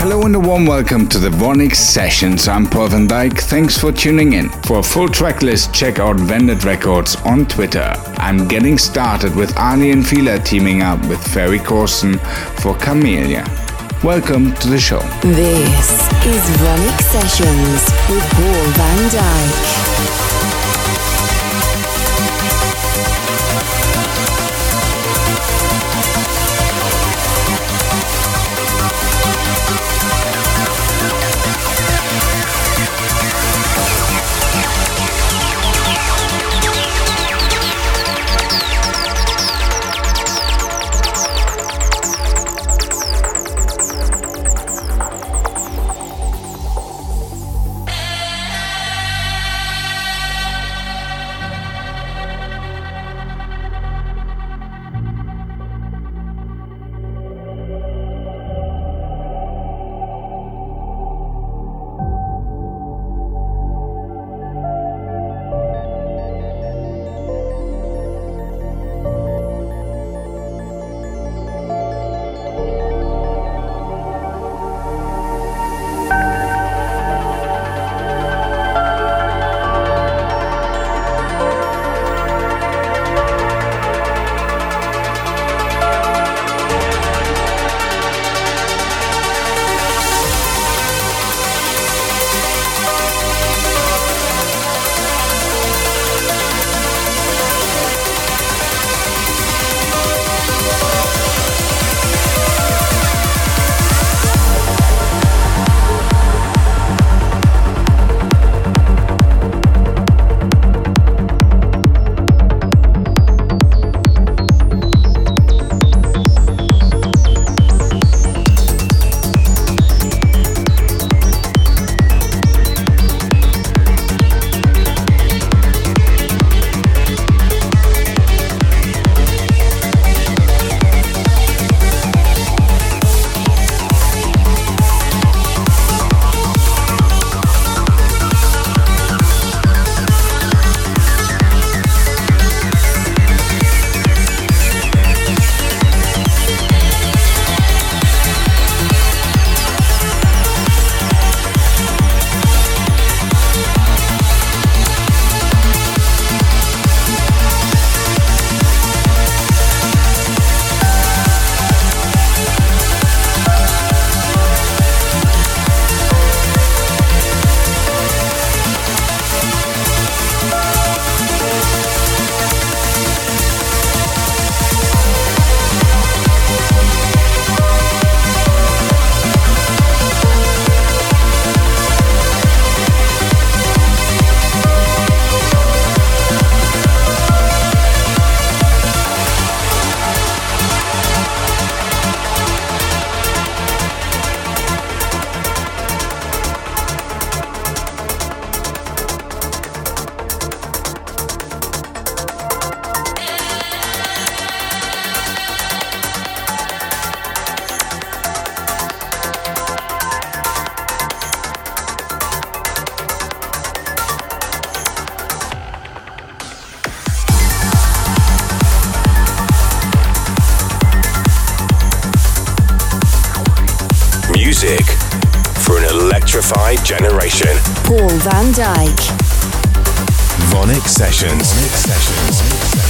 Hello and a warm welcome to the VONYC Sessions. I'm Paul van Dyk. Thanks for tuning in. For a full track list, check out Vandit Records on Twitter. I'm getting started with Aly and Fila teaming up with Ferry Corsten for Camellia. Welcome to the show. This is VONYC Sessions with Paul van Dyk. Van Dyk. VONYC Sessions. VONYC Sessions.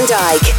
Van Dyk.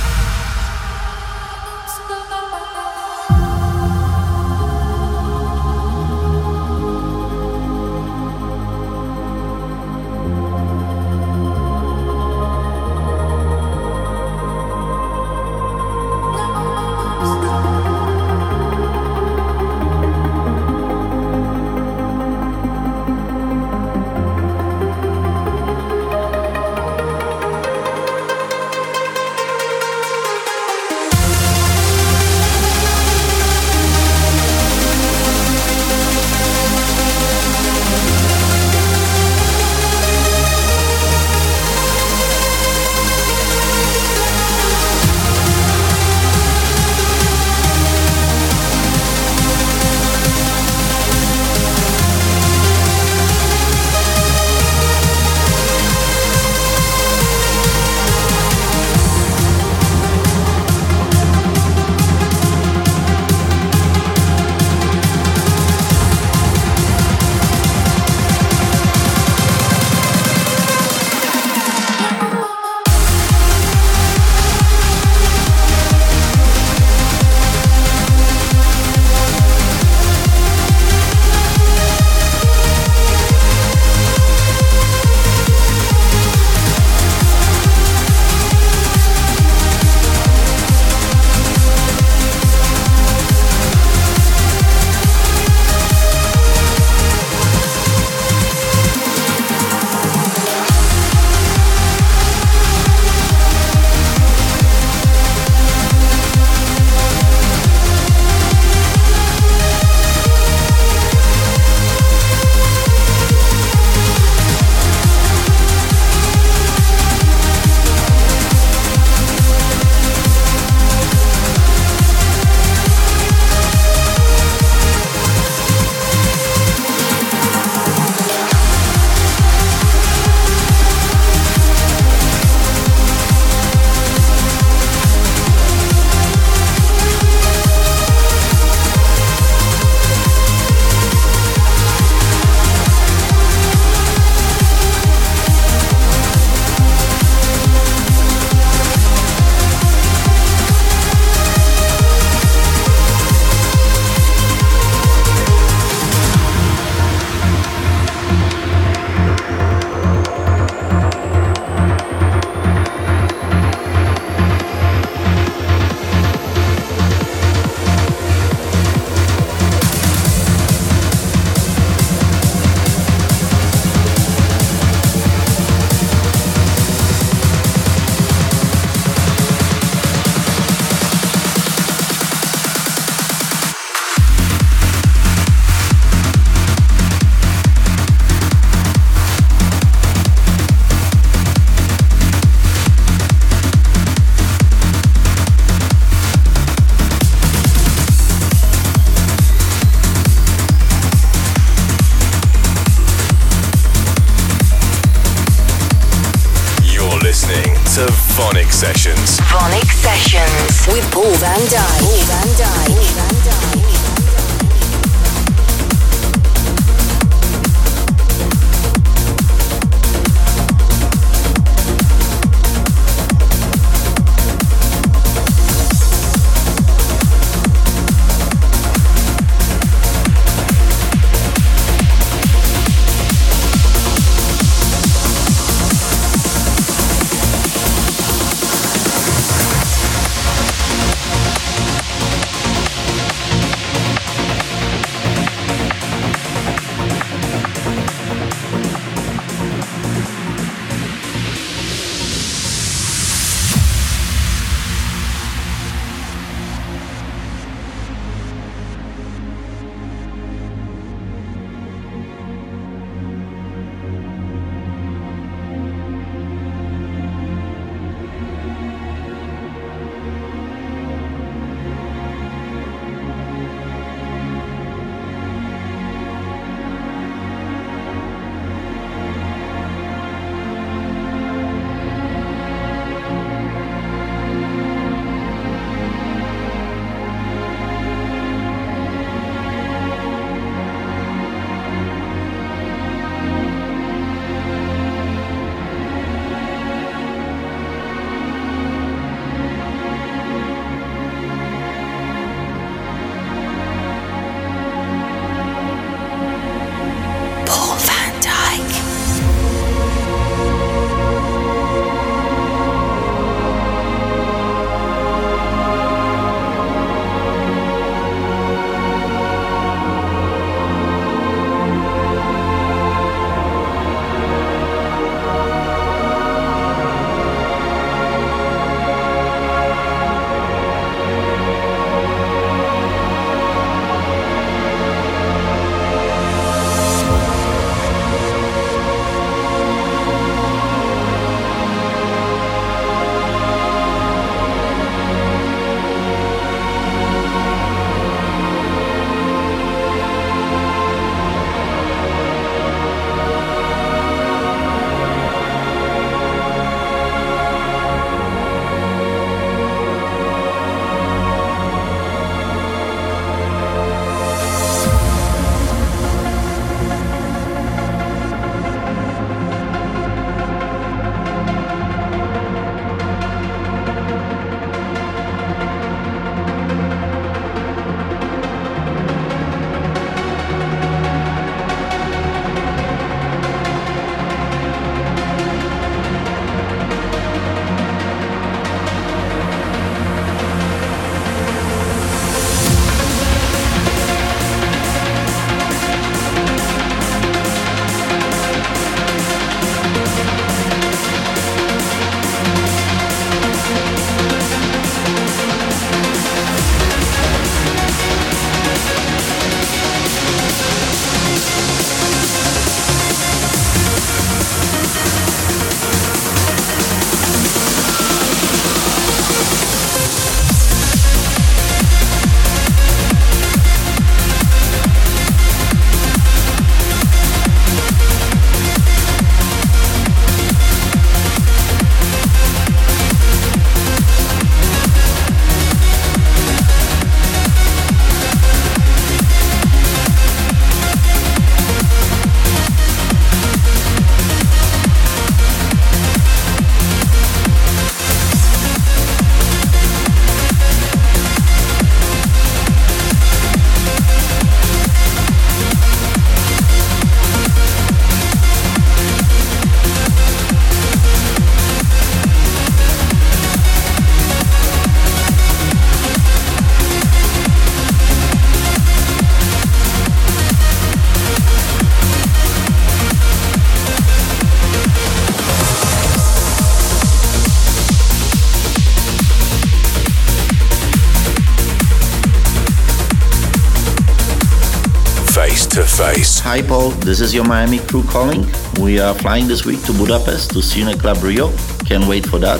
Hi Paul, this is your Miami crew calling. We are flying this week to Budapest to Cine Club Rio. Can't wait for that.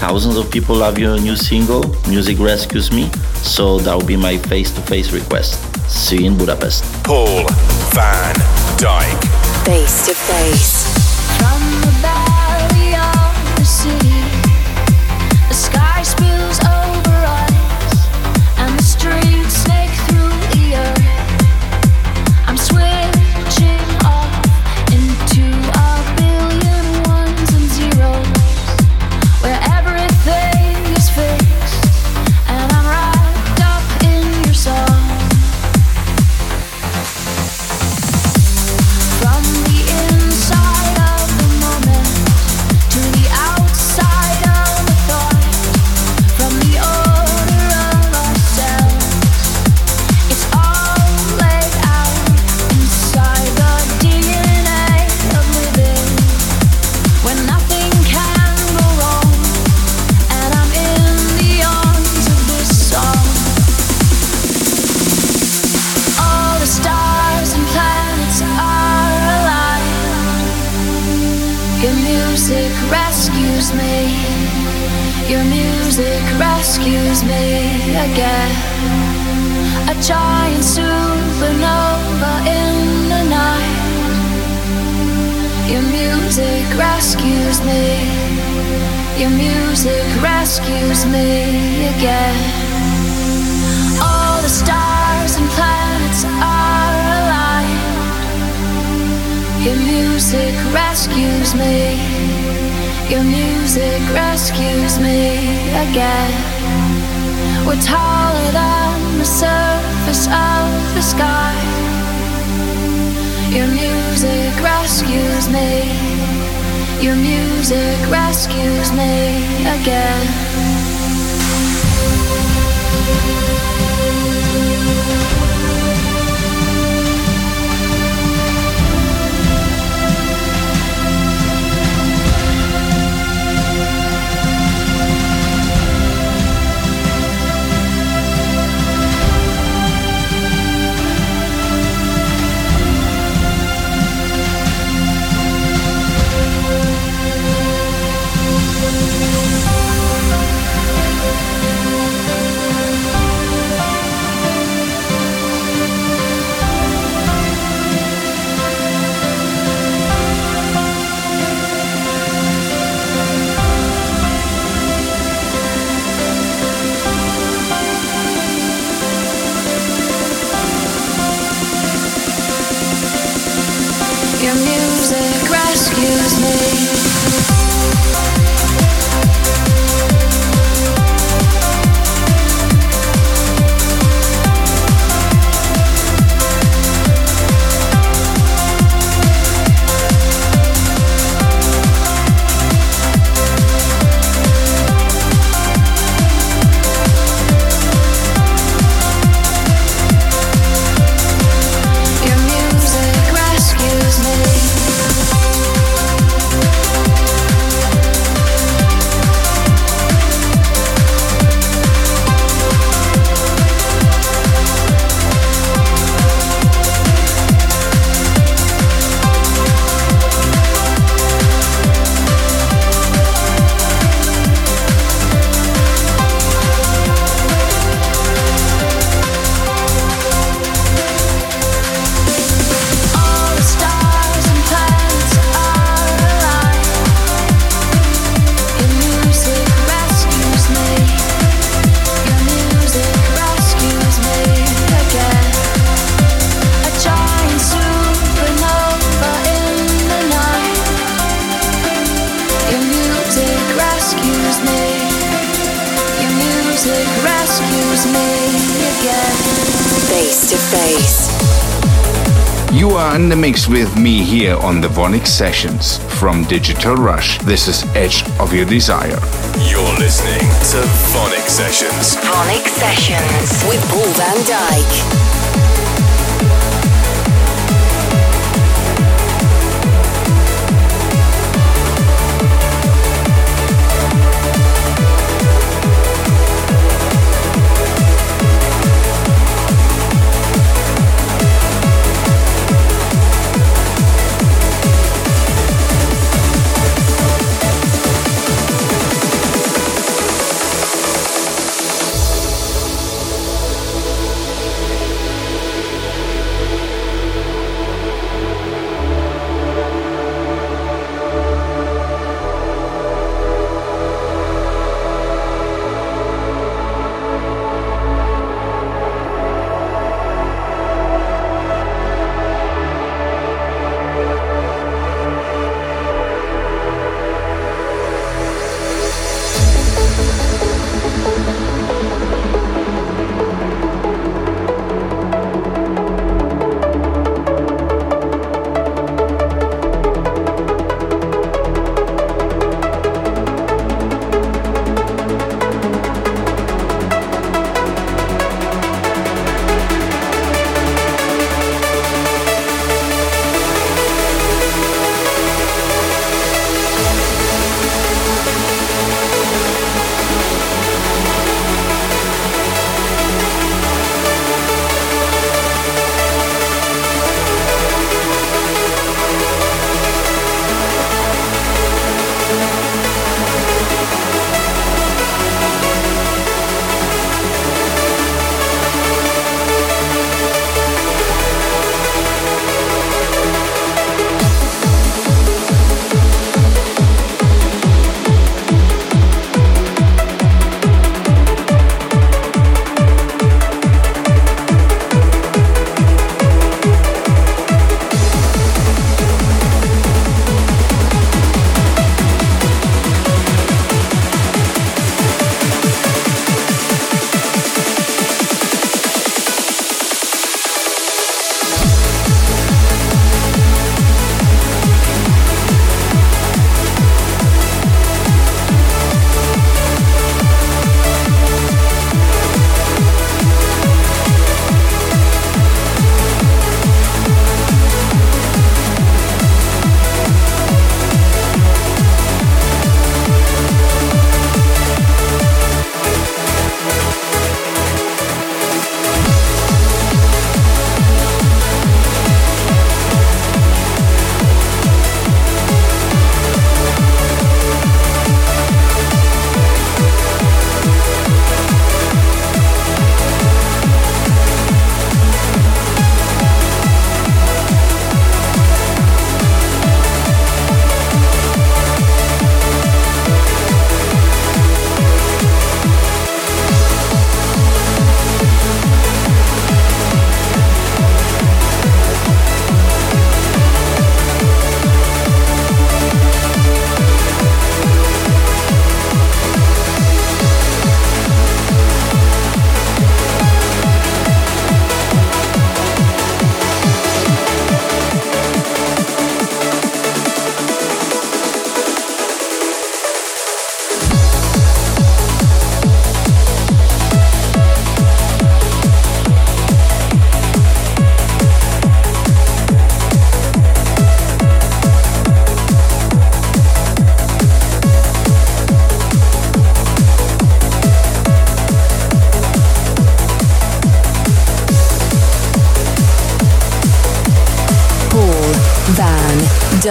Thousands of people love your new single, Music Rescues Me, so that will be my face to face request. See you in Budapest. Paul van Dyk. Face to face. Again. A giant supernova in the night. Your music rescues me. Your music rescues me again. All the stars and planets are aligned. Your music rescues me. Your music rescues me again. We're taller than the surface of the sky. Your music rescues me. Your music rescues me again. Me here on the VONYC Sessions from Digital Rush. This is Edge of Your Desire. You're listening to VONYC Sessions. VONYC Sessions with Paul van Dyk. Dyke.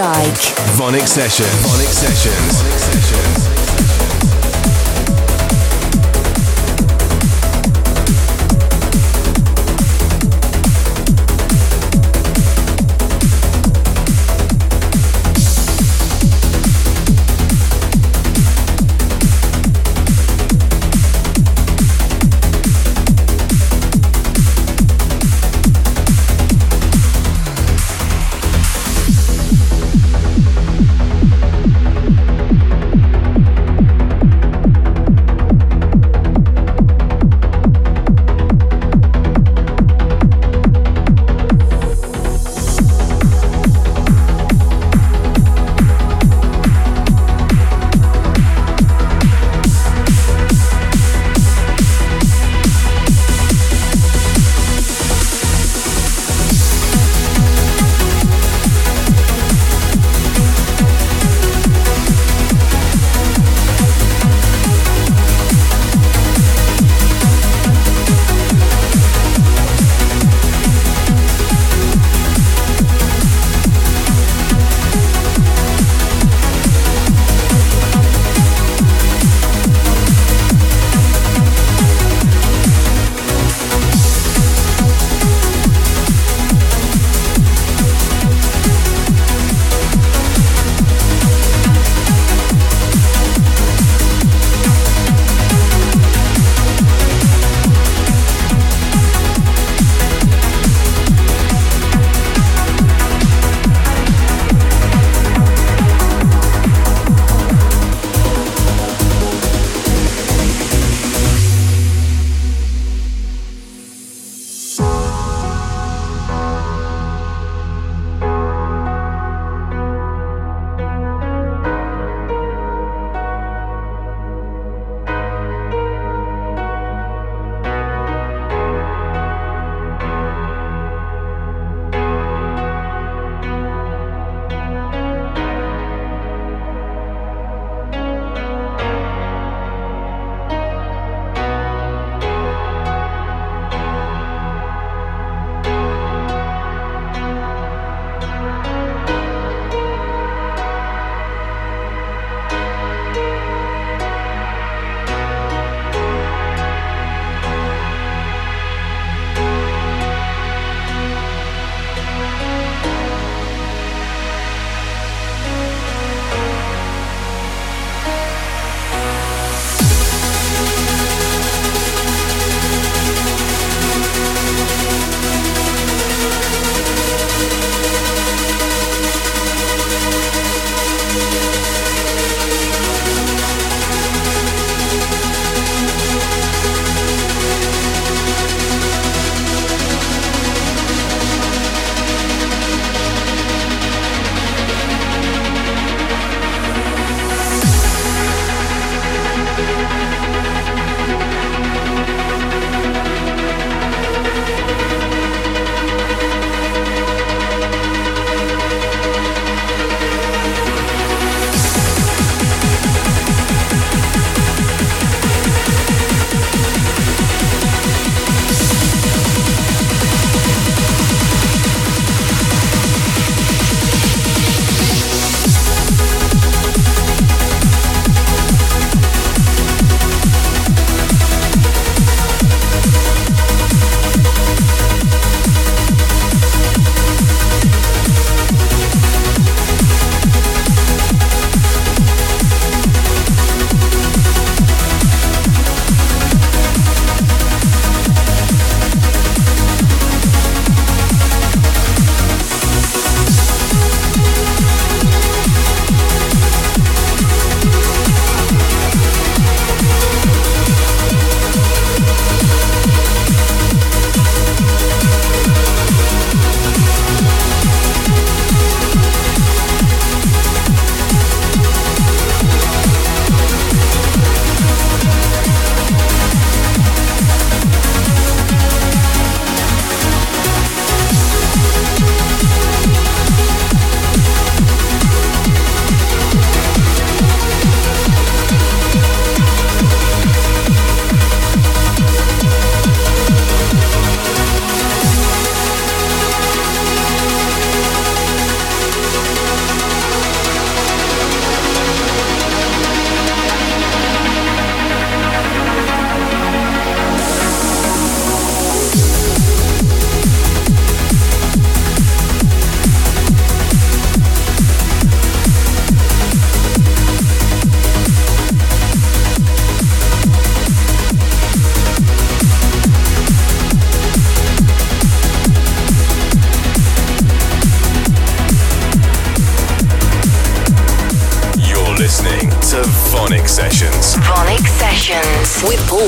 Session. VONYC Sessions. VONYC Sessions.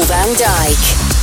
Van Dyk.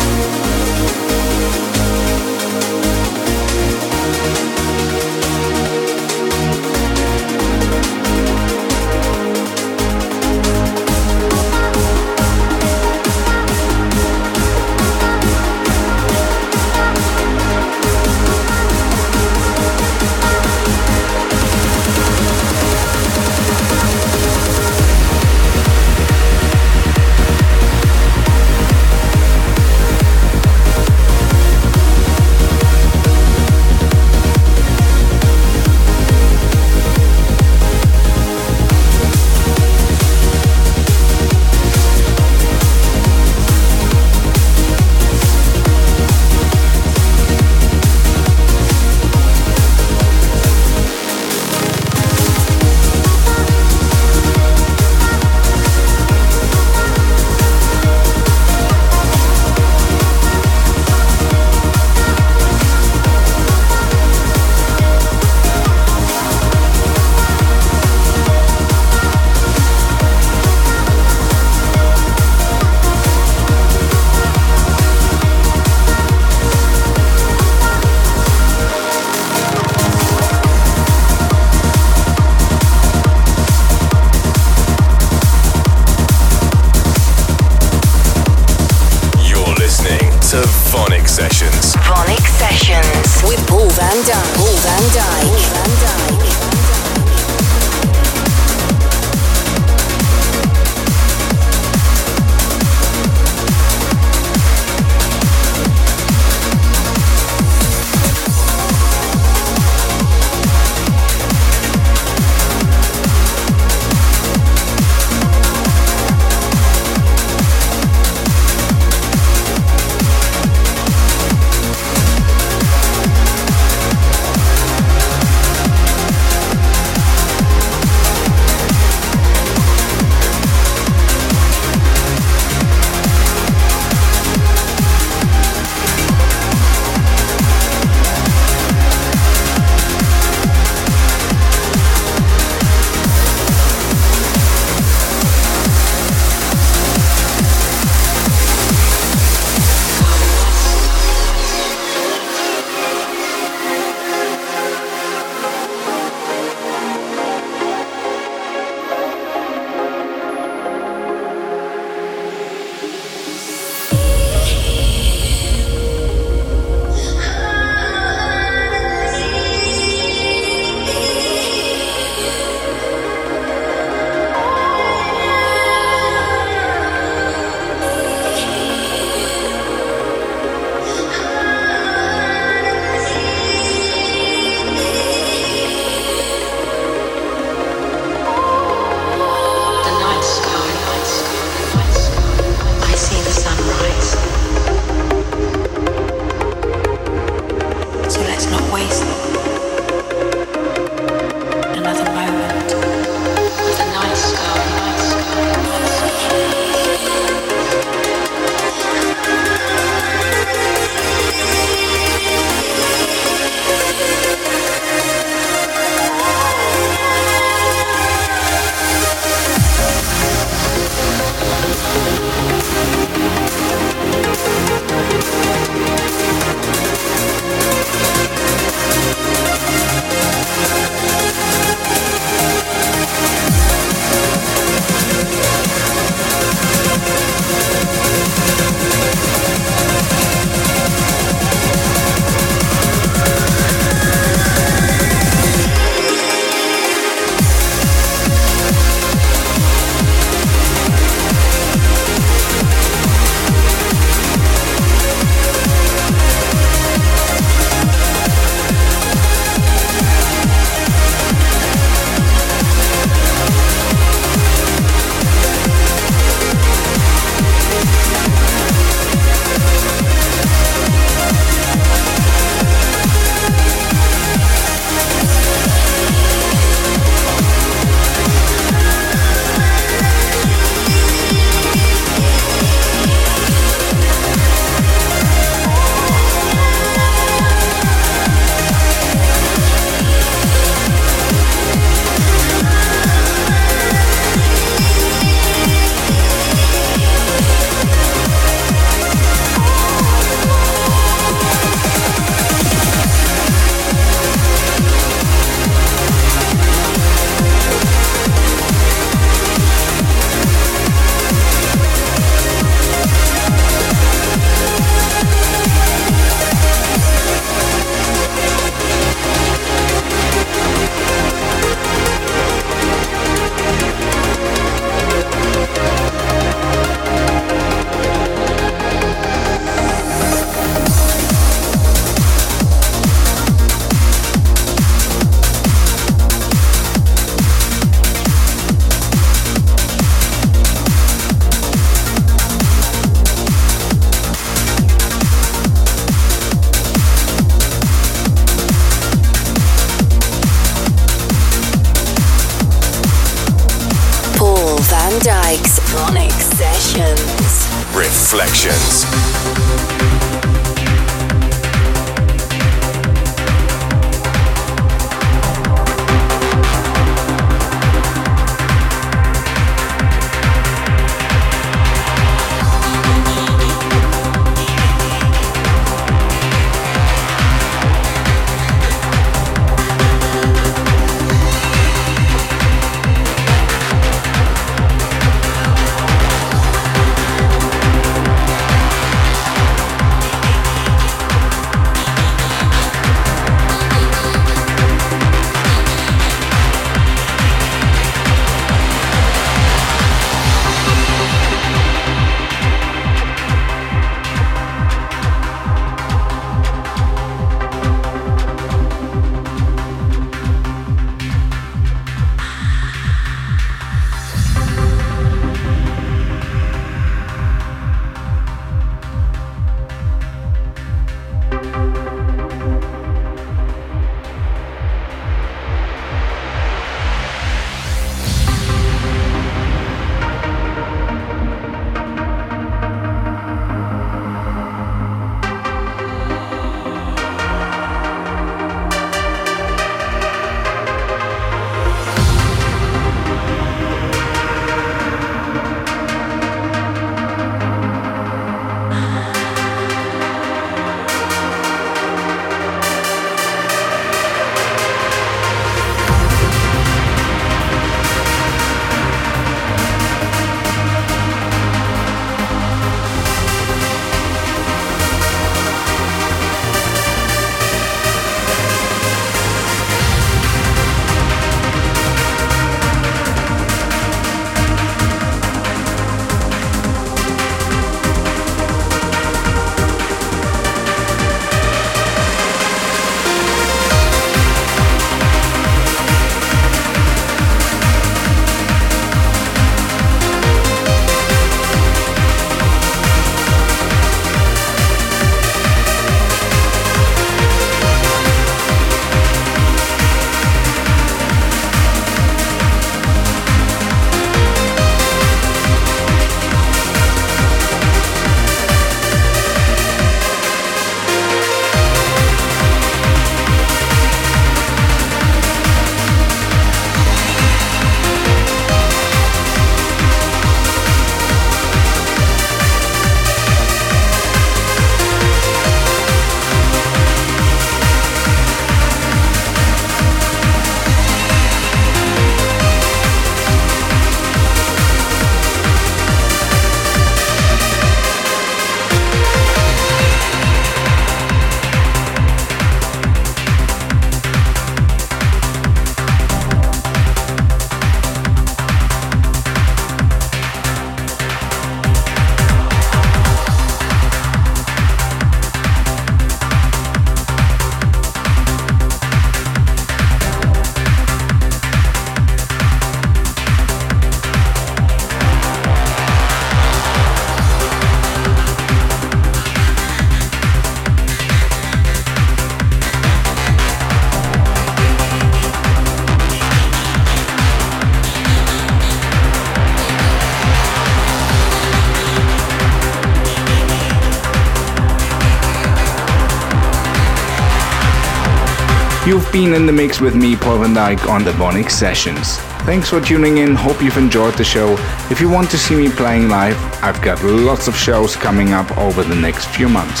You've been in the mix with me, Paul van Dyk, on the VONYC Sessions. Thanks for tuning in. Hope you've enjoyed the show. If you want to see me playing live, I've got lots of shows coming up over the next few months.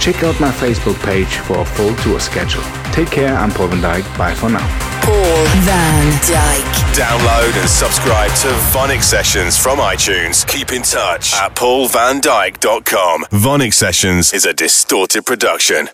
Check out my Facebook page for a full tour schedule. Take care, I'm Paul van Dyk. Bye for now. Paul van Dyk. Download and subscribe to VONYC Sessions from iTunes. Keep in touch at paulvandyk.com. VONYC Sessions is a distorted production.